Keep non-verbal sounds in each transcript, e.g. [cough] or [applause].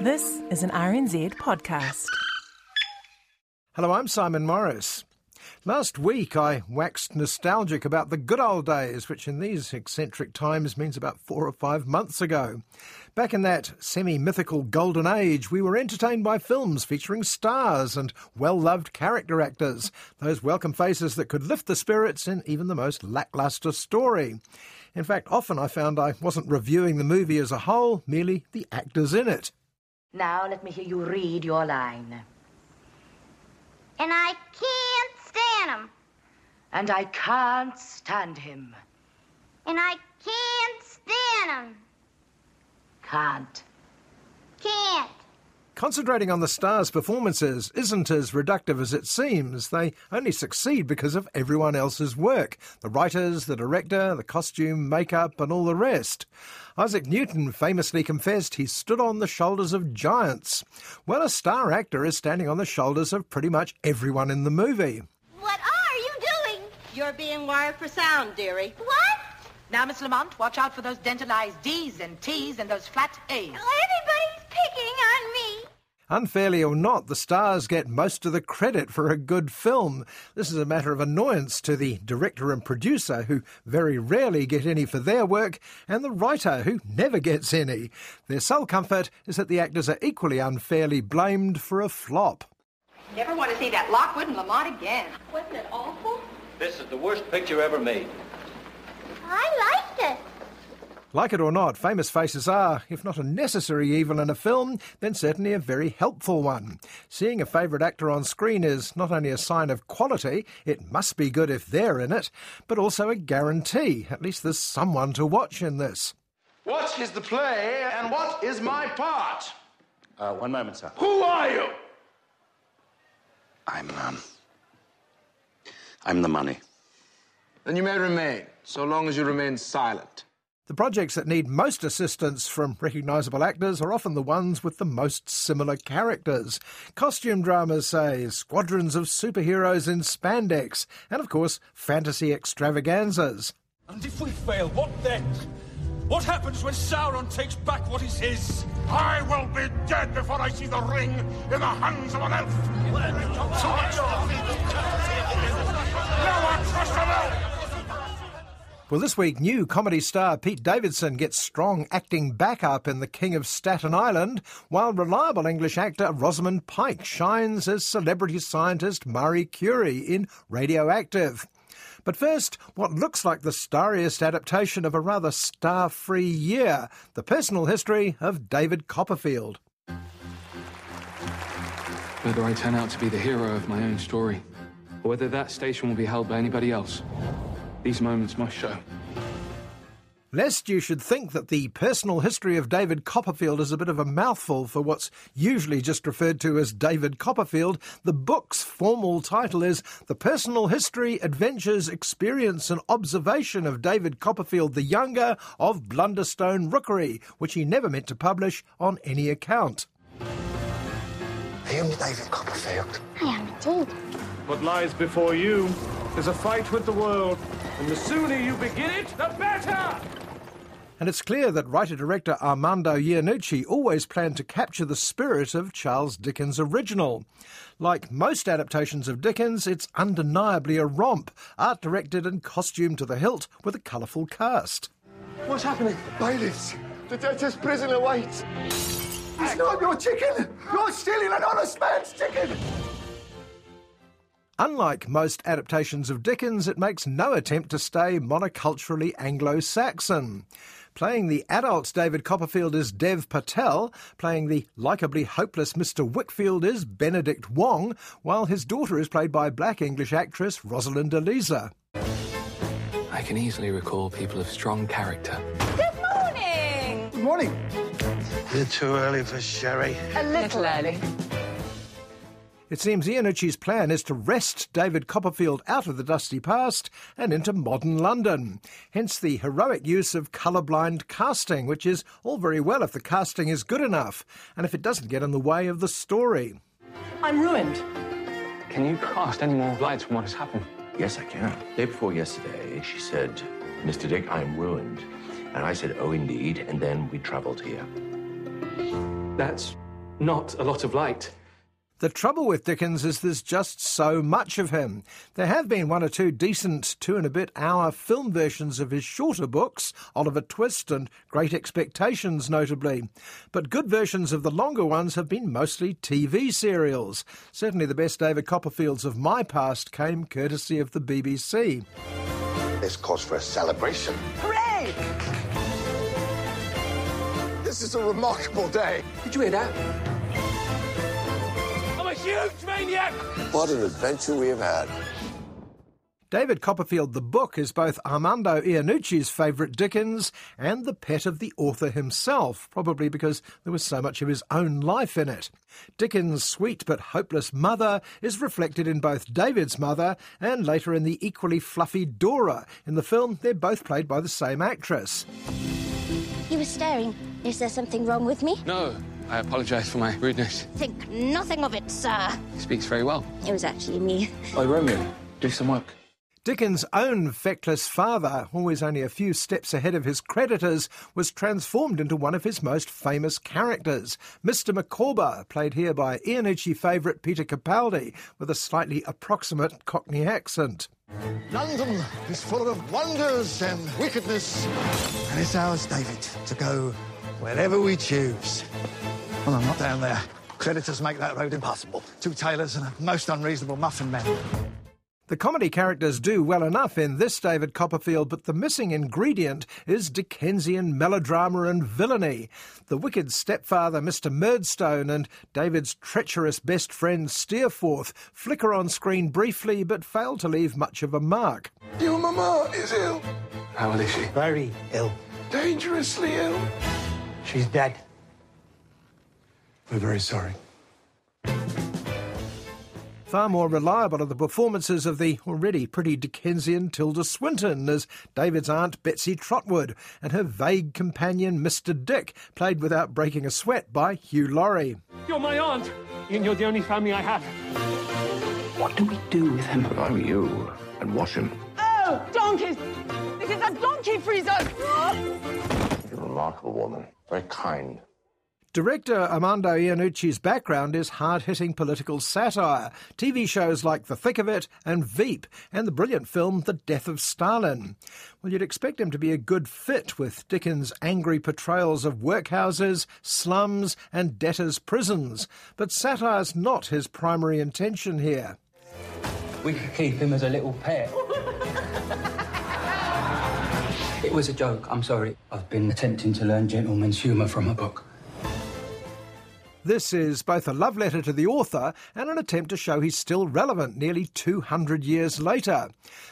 This is an RNZ podcast. Hello, I'm Simon Morris. Last week I waxed nostalgic about the good old days, which in these eccentric times means about four or five months ago. Back in that semi mythical golden age, we were entertained by films featuring stars and well loved character actors, those welcome faces that could lift the spirits in even the most lacklustre story. In fact, often I found I wasn't reviewing the movie as a whole, merely the actors in it. Now let me hear you read your line. And I can't stand him. And I can't stand him. And I can't stand him. Can't. Can't. Concentrating on the stars' performances isn't as reductive as it seems. They only succeed because of everyone else's work the writers, the director, the costume, makeup, and all the rest. Isaac Newton famously confessed he stood on the shoulders of giants. Well, a star actor is standing on the shoulders of pretty much everyone in the movie. What are you doing? You're being wired for sound, dearie. What? Now, Miss Lamont, watch out for those dentalized D's and T's and those flat A's. Oh, everybody's picking on me. Unfairly or not, the stars get most of the credit for a good film. This is a matter of annoyance to the director and producer, who very rarely get any for their work, and the writer, who never gets any. Their sole comfort is that the actors are equally unfairly blamed for a flop. Never want to see that Lockwood and Lamont again. Wasn't it awful? This is the worst picture ever made. I liked it. Like it or not, famous faces are, if not a necessary evil in a film, then certainly a very helpful one. Seeing a favourite actor on screen is not only a sign of quality, it must be good if they're in it, but also a guarantee. At least there's someone to watch in this. What is the play and what is my part? Uh, one moment, sir. Who are you? I'm, um, I'm the money. Then you may remain, so long as you remain silent. The projects that need most assistance from recognisable actors are often the ones with the most similar characters. Costume dramas, say, squadrons of superheroes in spandex, and of course, fantasy extravaganzas. And if we fail, what then? What happens when Sauron takes back what is his? I will be dead before I see the ring in the hands of an elf. Well, this week, new comedy star Pete Davidson gets strong acting backup in The King of Staten Island, while reliable English actor Rosamund Pike shines as celebrity scientist Marie Curie in Radioactive. But first, what looks like the starriest adaptation of a rather star free year the personal history of David Copperfield. Whether I turn out to be the hero of my own story, or whether that station will be held by anybody else. These moments must show. Lest you should think that the personal history of David Copperfield is a bit of a mouthful for what's usually just referred to as David Copperfield, the book's formal title is The Personal History, Adventures, Experience and Observation of David Copperfield the Younger of Blunderstone Rookery, which he never meant to publish on any account. I am David Copperfield. I am indeed. What lies before you is a fight with the world, and the sooner you begin it, the better! And it's clear that writer-director Armando Iannucci always planned to capture the spirit of Charles Dickens' original. Like most adaptations of Dickens, it's undeniably a romp, art directed and costumed to the hilt with a colourful cast. What's happening? Bailiffs! The debtor's prisoner awaits! It's not your chicken! You're stealing an honest man's chicken! Unlike most adaptations of Dickens, it makes no attempt to stay monoculturally Anglo Saxon. Playing the adult David Copperfield is Dev Patel, playing the likably hopeless Mr. Wickfield is Benedict Wong, while his daughter is played by black English actress Rosalind Eleazar. I can easily recall people of strong character. Good morning. Good morning. Is it too early for sherry? A little early. It seems Iannucci's plan is to wrest David Copperfield out of the dusty past and into modern London. Hence the heroic use of colourblind casting, which is all very well if the casting is good enough and if it doesn't get in the way of the story. I'm ruined. Can you cast any more lights from what has happened? Yes, I can. Day before yesterday, she said, Mr. Dick, I'm ruined. And I said, oh, indeed. And then we travelled here. That's not a lot of light. The trouble with Dickens is there's just so much of him. There have been one or two decent two and a bit hour film versions of his shorter books, Oliver Twist and Great Expectations notably. But good versions of the longer ones have been mostly TV serials. Certainly the best David Copperfields of my past came courtesy of the BBC. This calls for a celebration. Hooray! This is a remarkable day. Did you hear that? I'm a huge maniac! What an adventure we have had. David Copperfield, the book, is both Armando Iannucci's favourite Dickens and the pet of the author himself, probably because there was so much of his own life in it. Dickens' sweet but hopeless mother is reflected in both David's mother and later in the equally fluffy Dora. In the film, they're both played by the same actress. You were staring. Is there something wrong with me? No, I apologise for my rudeness. Think nothing of it, sir. He speaks very well. It was actually me. Oh, Romeo, do some work. Dickens' own feckless father, always only a few steps ahead of his creditors, was transformed into one of his most famous characters. Mr. Micawber, played here by Iannucci favourite Peter Capaldi, with a slightly approximate Cockney accent. London is full of wonders and wickedness. And it's ours, David, to go wherever we choose. Well, I'm not down there. Creditors make that road impossible. Two tailors and a most unreasonable muffin man. The comedy characters do well enough in this David Copperfield, but the missing ingredient is Dickensian melodrama and villainy. The wicked stepfather, Mr. Murdstone, and David's treacherous best friend, Steerforth, flicker on screen briefly but fail to leave much of a mark. Your mama is ill. How old is she? Very ill. Dangerously ill. She's dead. We're very sorry. Far more reliable are the performances of the already pretty Dickensian Tilda Swinton as David's aunt Betsy Trotwood and her vague companion Mr. Dick, played without breaking a sweat by Hugh Laurie. You're my aunt, and you're the only family I have. What do we do with him? If I'm you, and wash him. Oh, donkeys! This is a donkey freezer! You're a remarkable woman. Very kind. Director Armando Iannucci's background is hard-hitting political satire, TV shows like The Thick of It and Veep, and the brilliant film The Death of Stalin. Well, you'd expect him to be a good fit with Dickens' angry portrayals of workhouses, slums, and debtors' prisons, but satire's not his primary intention here. We could keep him as a little pet. [laughs] it was a joke, I'm sorry. I've been attempting to learn gentleman's humour from a book. This is both a love letter to the author and an attempt to show he's still relevant nearly 200 years later.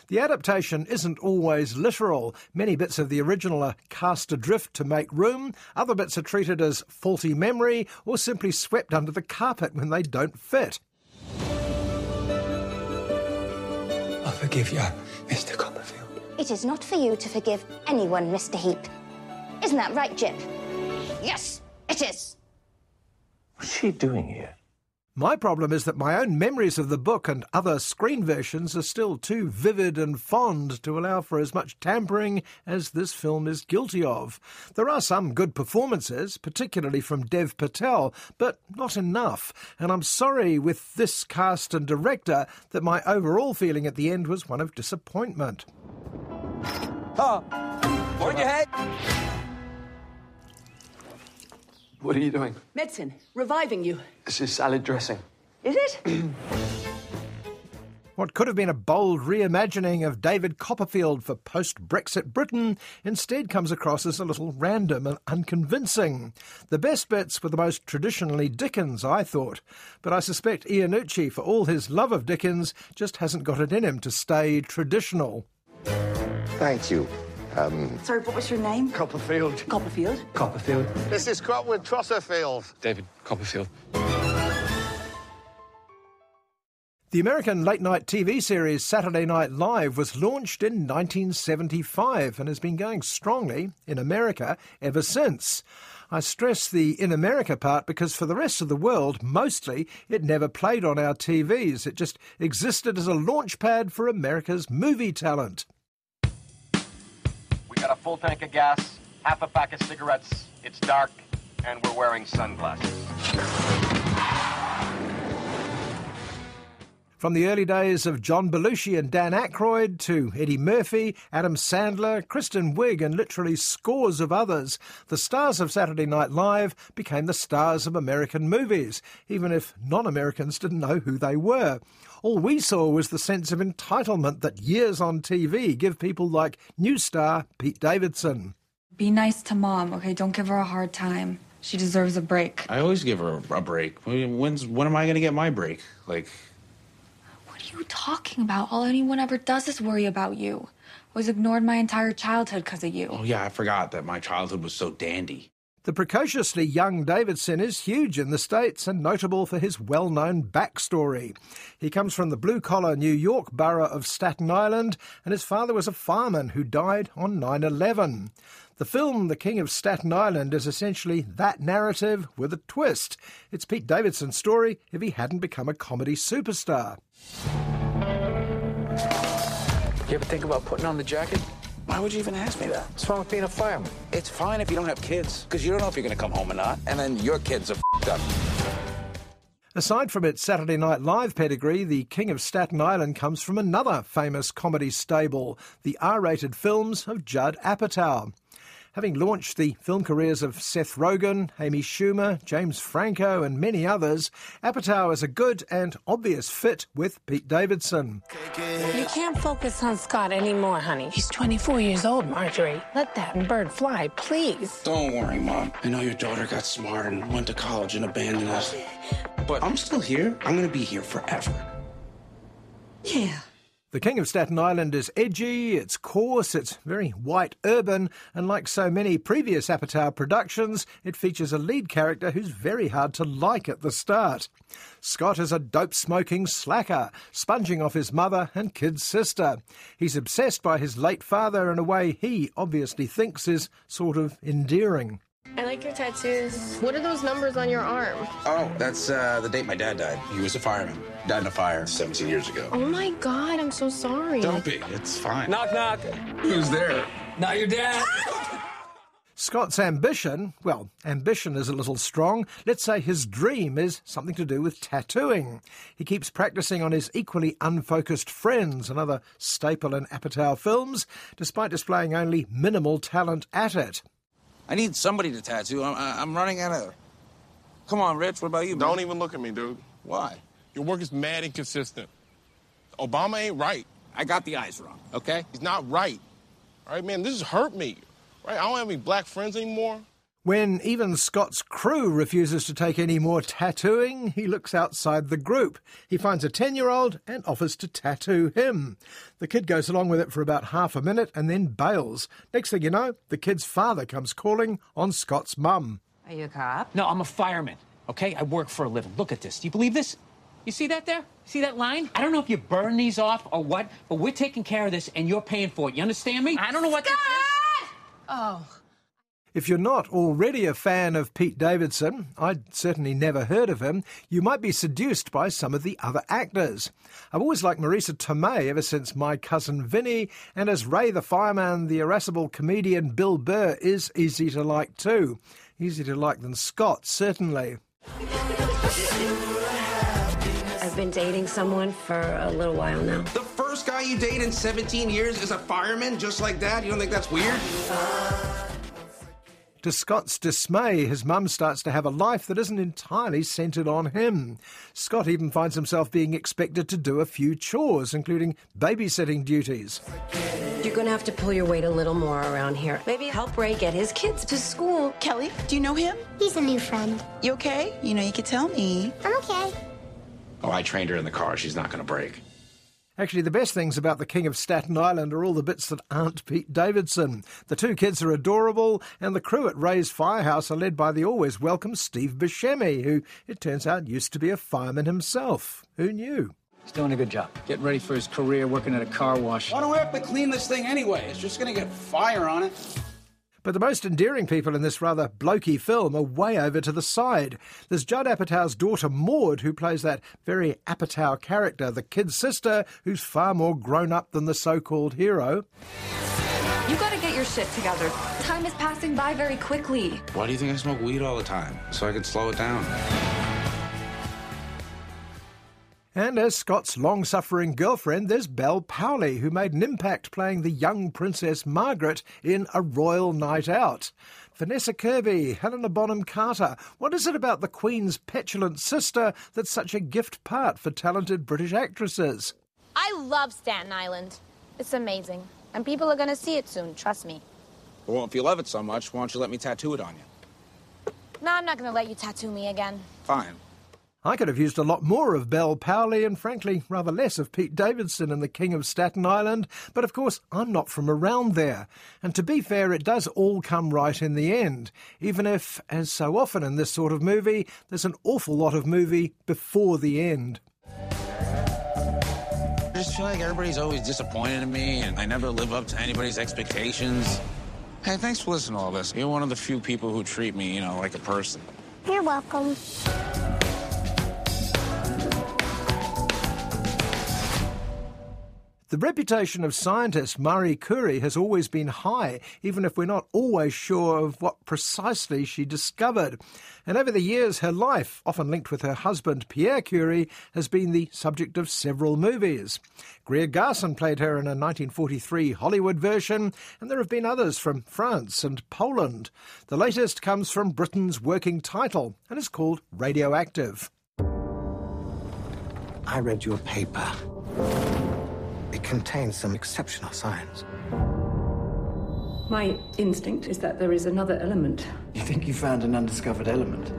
The adaptation isn't always literal. Many bits of the original are cast adrift to make room, other bits are treated as faulty memory or simply swept under the carpet when they don't fit. I forgive you, Mr. Copperfield. It is not for you to forgive anyone, Mr. Heap. Isn't that right, Jip? Yes, it is. What's she doing here? My problem is that my own memories of the book and other screen versions are still too vivid and fond to allow for as much tampering as this film is guilty of. There are some good performances, particularly from Dev Patel, but not enough, and I'm sorry with this cast and director that my overall feeling at the end was one of disappointment. Oh, on your head. What are you doing? Medicine, reviving you. This is salad dressing. Is it? [clears throat] What could have been a bold reimagining of David Copperfield for post Brexit Britain instead comes across as a little random and unconvincing. The best bits were the most traditionally Dickens, I thought, but I suspect Iannucci, for all his love of Dickens, just hasn't got it in him to stay traditional. Thank you. Um, Sorry, what was your name? Copperfield. Copperfield. Copperfield. This is Crotwood Trosserfield. David Copperfield. The American late night TV series Saturday Night Live was launched in 1975 and has been going strongly in America ever since. I stress the in America part because for the rest of the world, mostly, it never played on our TVs. It just existed as a launch pad for America's movie talent. Got a full tank of gas, half a pack of cigarettes, it's dark, and we're wearing sunglasses. From the early days of John Belushi and Dan Aykroyd to Eddie Murphy, Adam Sandler, Kristen Wiig, and literally scores of others, the stars of Saturday Night Live became the stars of American movies, even if non Americans didn't know who they were. All we saw was the sense of entitlement that years on TV give people like new star Pete Davidson. Be nice to mom, okay? Don't give her a hard time. She deserves a break. I always give her a break. When's when am I going to get my break? Like What are you talking about? All anyone ever does is worry about you. I was ignored my entire childhood because of you. Oh yeah, I forgot that my childhood was so dandy. The precociously young Davidson is huge in the States and notable for his well known backstory. He comes from the blue collar New York borough of Staten Island, and his father was a fireman who died on 9 11. The film The King of Staten Island is essentially that narrative with a twist. It's Pete Davidson's story if he hadn't become a comedy superstar. You ever think about putting on the jacket? Why would you even ask me that? What's wrong with being a fireman? It's fine if you don't have kids, because you don't know if you're going to come home or not, and then your kids are f***ed up. Aside from its Saturday Night Live pedigree, The King of Staten Island comes from another famous comedy stable, the R rated films of Judd Apatow. Having launched the film careers of Seth Rogen, Amy Schumer, James Franco, and many others, Apatow is a good and obvious fit with Pete Davidson. You can't focus on Scott anymore, honey. He's 24 years old, Marjorie. Let that bird fly, please. Don't worry, Mom. I know your daughter got smart and went to college and abandoned us. But I'm still here. I'm going to be here forever. Yeah. The King of Staten Island is edgy, it's coarse, it's very white urban, and like so many previous Apatow productions, it features a lead character who's very hard to like at the start. Scott is a dope smoking slacker, sponging off his mother and kid sister. He's obsessed by his late father in a way he obviously thinks is sort of endearing. I like your tattoos. What are those numbers on your arm? Oh, that's uh, the date my dad died. He was a fireman. Died in a fire 17 years ago. Oh my god, I'm so sorry. Don't be. It's fine. Knock, knock. Who's there? Not your dad. Scott's ambition, well, ambition is a little strong. Let's say his dream is something to do with tattooing. He keeps practicing on his equally unfocused friends, another staple in Apatow films, despite displaying only minimal talent at it. I need somebody to tattoo. I'm, I'm running out of. Come on, Rich. What about you? Don't even look at me, dude. Why? Your work is mad inconsistent. Obama ain't right. I got the eyes wrong, okay? He's not right. All right, man, this has hurt me. Right? I don't have any black friends anymore. When even Scott's crew refuses to take any more tattooing, he looks outside the group. He finds a 10 year old and offers to tattoo him. The kid goes along with it for about half a minute and then bails. Next thing you know, the kid's father comes calling on Scott's mum. Are you a cop? No, I'm a fireman. Okay, I work for a living. Look at this. Do you believe this? You see that there? See that line? I don't know if you burn these off or what, but we're taking care of this and you're paying for it. You understand me? I don't know what Scott! this is. Oh. If you're not already a fan of Pete Davidson, I'd certainly never heard of him, you might be seduced by some of the other actors. I've always liked Marisa Tomei ever since My Cousin Vinny, and as Ray the Fireman, the irascible comedian Bill Burr is easy to like too. Easier to like than Scott, certainly. I've been dating someone for a little while now. The first guy you date in 17 years is a fireman, just like that? You don't think that's weird? To Scott's dismay, his mum starts to have a life that isn't entirely centred on him. Scott even finds himself being expected to do a few chores, including babysitting duties. You're gonna have to pull your weight a little more around here. Maybe help Ray get his kids to school. Kelly, do you know him? He's a new friend. You okay? You know, you could tell me. I'm okay. Oh, I trained her in the car. She's not going to break. Actually, the best things about the King of Staten Island are all the bits that aren't Pete Davidson. The two kids are adorable, and the crew at Ray's Firehouse are led by the always welcome Steve Buscemi, who, it turns out, used to be a fireman himself. Who knew? He's doing a good job. Getting ready for his career working at a car wash. Why do we have to clean this thing anyway? It's just gonna get fire on it. But the most endearing people in this rather blokey film are way over to the side. There's Judd Apatow's daughter Maud, who plays that very Apatow character, the kid's sister, who's far more grown up than the so called hero. You gotta get your shit together. Time is passing by very quickly. Why do you think I smoke weed all the time? So I can slow it down. And as Scott's long suffering girlfriend, there's Bel Powley, who made an impact playing the young Princess Margaret in A Royal Night Out. Vanessa Kirby, Helena Bonham Carter. What is it about the Queen's petulant sister that's such a gift part for talented British actresses? I love Staten Island. It's amazing. And people are going to see it soon, trust me. Well, if you love it so much, why don't you let me tattoo it on you? No, I'm not going to let you tattoo me again. Fine. I could have used a lot more of Bel Powley and, frankly, rather less of Pete Davidson and the King of Staten Island, but of course I'm not from around there. And to be fair, it does all come right in the end, even if, as so often in this sort of movie, there's an awful lot of movie before the end. I just feel like everybody's always disappointed in me, and I never live up to anybody's expectations. Hey, thanks for listening to all this. You're one of the few people who treat me, you know, like a person. You're welcome. The reputation of scientist Marie Curie has always been high, even if we're not always sure of what precisely she discovered. And over the years, her life, often linked with her husband Pierre Curie, has been the subject of several movies. Greer Garson played her in a 1943 Hollywood version, and there have been others from France and Poland. The latest comes from Britain's working title and is called Radioactive. I read your paper. It contains some exceptional science. My instinct is that there is another element. You think you found an undiscovered element?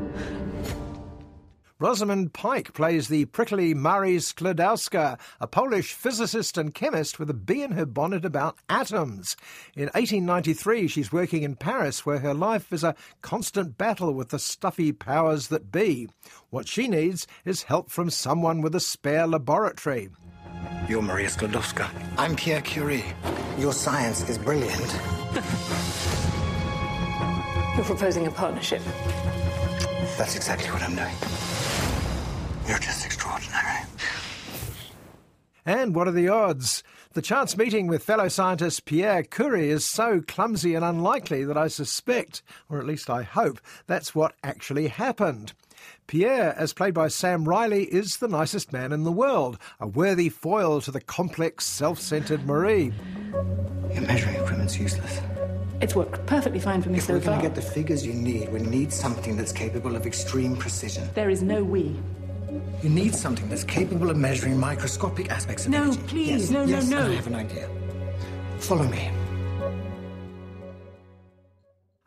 Rosamund Pike plays the prickly Marie Sklodowska, a Polish physicist and chemist with a bee in her bonnet about atoms. In 1893, she's working in Paris, where her life is a constant battle with the stuffy powers that be. What she needs is help from someone with a spare laboratory. You're Maria Sklodowska. I'm Pierre Curie. Your science is brilliant. You're proposing a partnership. That's exactly what I'm doing. You're just extraordinary. And what are the odds? The chance meeting with fellow scientist Pierre Curie is so clumsy and unlikely that I suspect, or at least I hope, that's what actually happened. Pierre, as played by Sam Riley, is the nicest man in the world, a worthy foil to the complex, self centered Marie. Your measuring equipment's useless. It's worked perfectly fine for me If so we're going far. to get the figures you need, we need something that's capable of extreme precision. There is no we. You need something that's capable of measuring microscopic aspects of the. No, energy. please, Yes, no, no, yes, no. I have an idea. Follow me.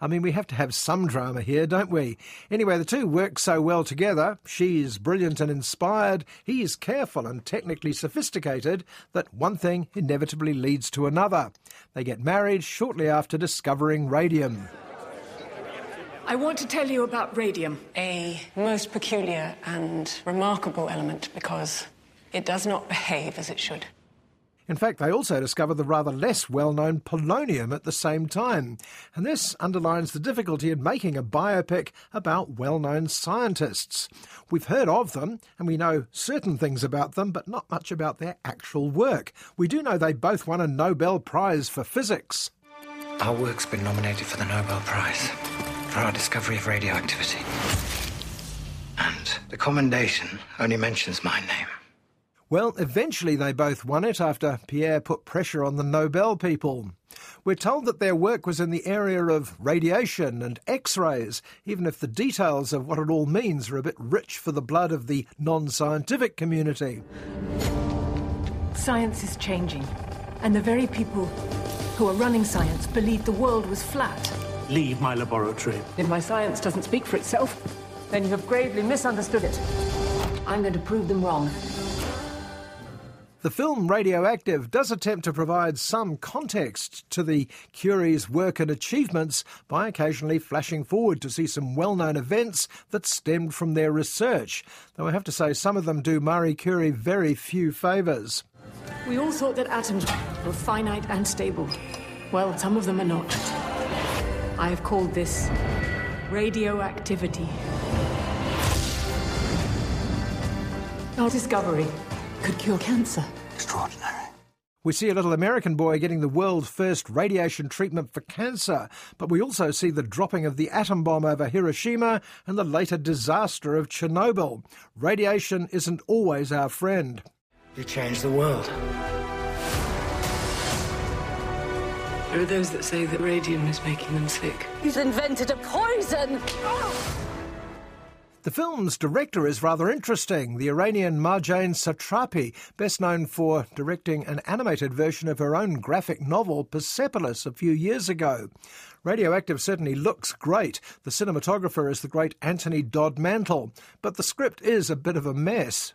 I mean, we have to have some drama here, don't we? Anyway, the two work so well together. She's brilliant and inspired, he's careful and technically sophisticated, that one thing inevitably leads to another. They get married shortly after discovering radium. I want to tell you about radium. A most peculiar and remarkable element because it does not behave as it should. In fact, they also discover the rather less well known polonium at the same time. And this underlines the difficulty in making a biopic about well known scientists. We've heard of them, and we know certain things about them, but not much about their actual work. We do know they both won a Nobel Prize for Physics. Our work's been nominated for the Nobel Prize for our discovery of radioactivity. And the commendation only mentions my name. Well, eventually they both won it after Pierre put pressure on the Nobel people. We're told that their work was in the area of radiation and X rays, even if the details of what it all means are a bit rich for the blood of the non scientific community. Science is changing, and the very people who are running science believed the world was flat. Leave my laboratory. If my science doesn't speak for itself, then you have gravely misunderstood it. I'm going to prove them wrong. The film Radioactive does attempt to provide some context to the Curie's work and achievements by occasionally flashing forward to see some well known events that stemmed from their research, though I have to say some of them do Marie Curie very few favours. We all thought that atoms were finite and stable. Well, some of them are not. I have called this radioactivity. Our discovery could cure cancer. Extraordinary. We see a little American boy getting the world's first radiation treatment for cancer, but we also see the dropping of the atom bomb over Hiroshima and the later disaster of Chernobyl. Radiation isn't always our friend. You changed the world. There are those that say that radium is making them sick. He's invented a poison! [gasps] Oh! The film's director is rather interesting, the Iranian Marjane Satrapi, best known for directing an animated version of her own graphic novel Persepolis a few years ago. Radioactive certainly looks great. The cinematographer is the great Anthony Dod Mantle, but the script is a bit of a mess.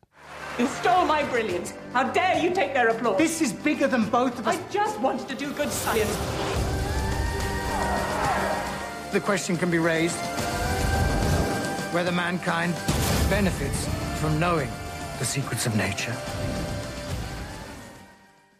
You stole my brilliance. How dare you take their applause? This is bigger than both of us. I just wanted to do good science. The question can be raised whether mankind benefits from knowing the secrets of nature.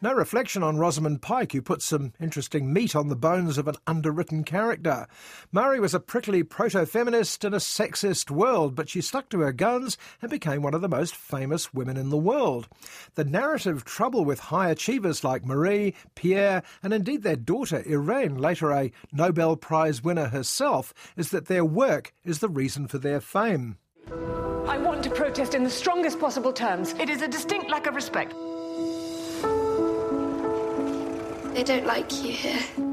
No reflection on Rosamund Pike, who put some interesting meat on the bones of an underwritten character. Marie was a prickly proto feminist in a sexist world, but she stuck to her guns and became one of the most famous women in the world. The narrative trouble with high achievers like Marie, Pierre, and indeed their daughter Irene, later a Nobel Prize winner herself, is that their work is the reason for their fame. I want to protest in the strongest possible terms. It is a distinct lack of respect. They don't like you here. [sighs]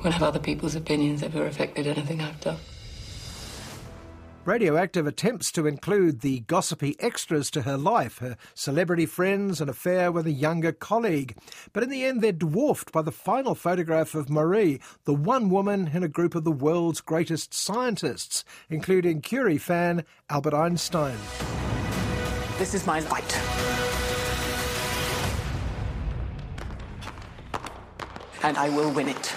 When have other people's opinions ever affected anything I've done? Radioactive attempts to include the gossipy extras to her life, her celebrity friends, an affair with a younger colleague. But in the end, they're dwarfed by the final photograph of Marie, the one woman in a group of the world's greatest scientists, including Curie fan Albert Einstein. This is my fight. And I will win it.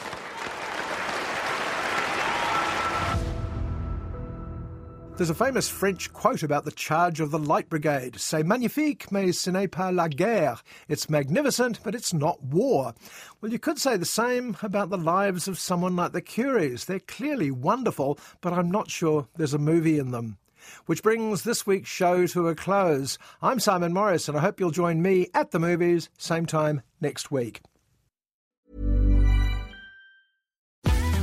There's a famous French quote about the charge of the Light Brigade. C'est magnifique, mais ce n'est pas la guerre. It's magnificent, but it's not war. Well, you could say the same about the lives of someone like the Curies. They're clearly wonderful, but I'm not sure there's a movie in them. Which brings this week's show to a close. I'm Simon Morris, and I hope you'll join me at the movies, same time next week.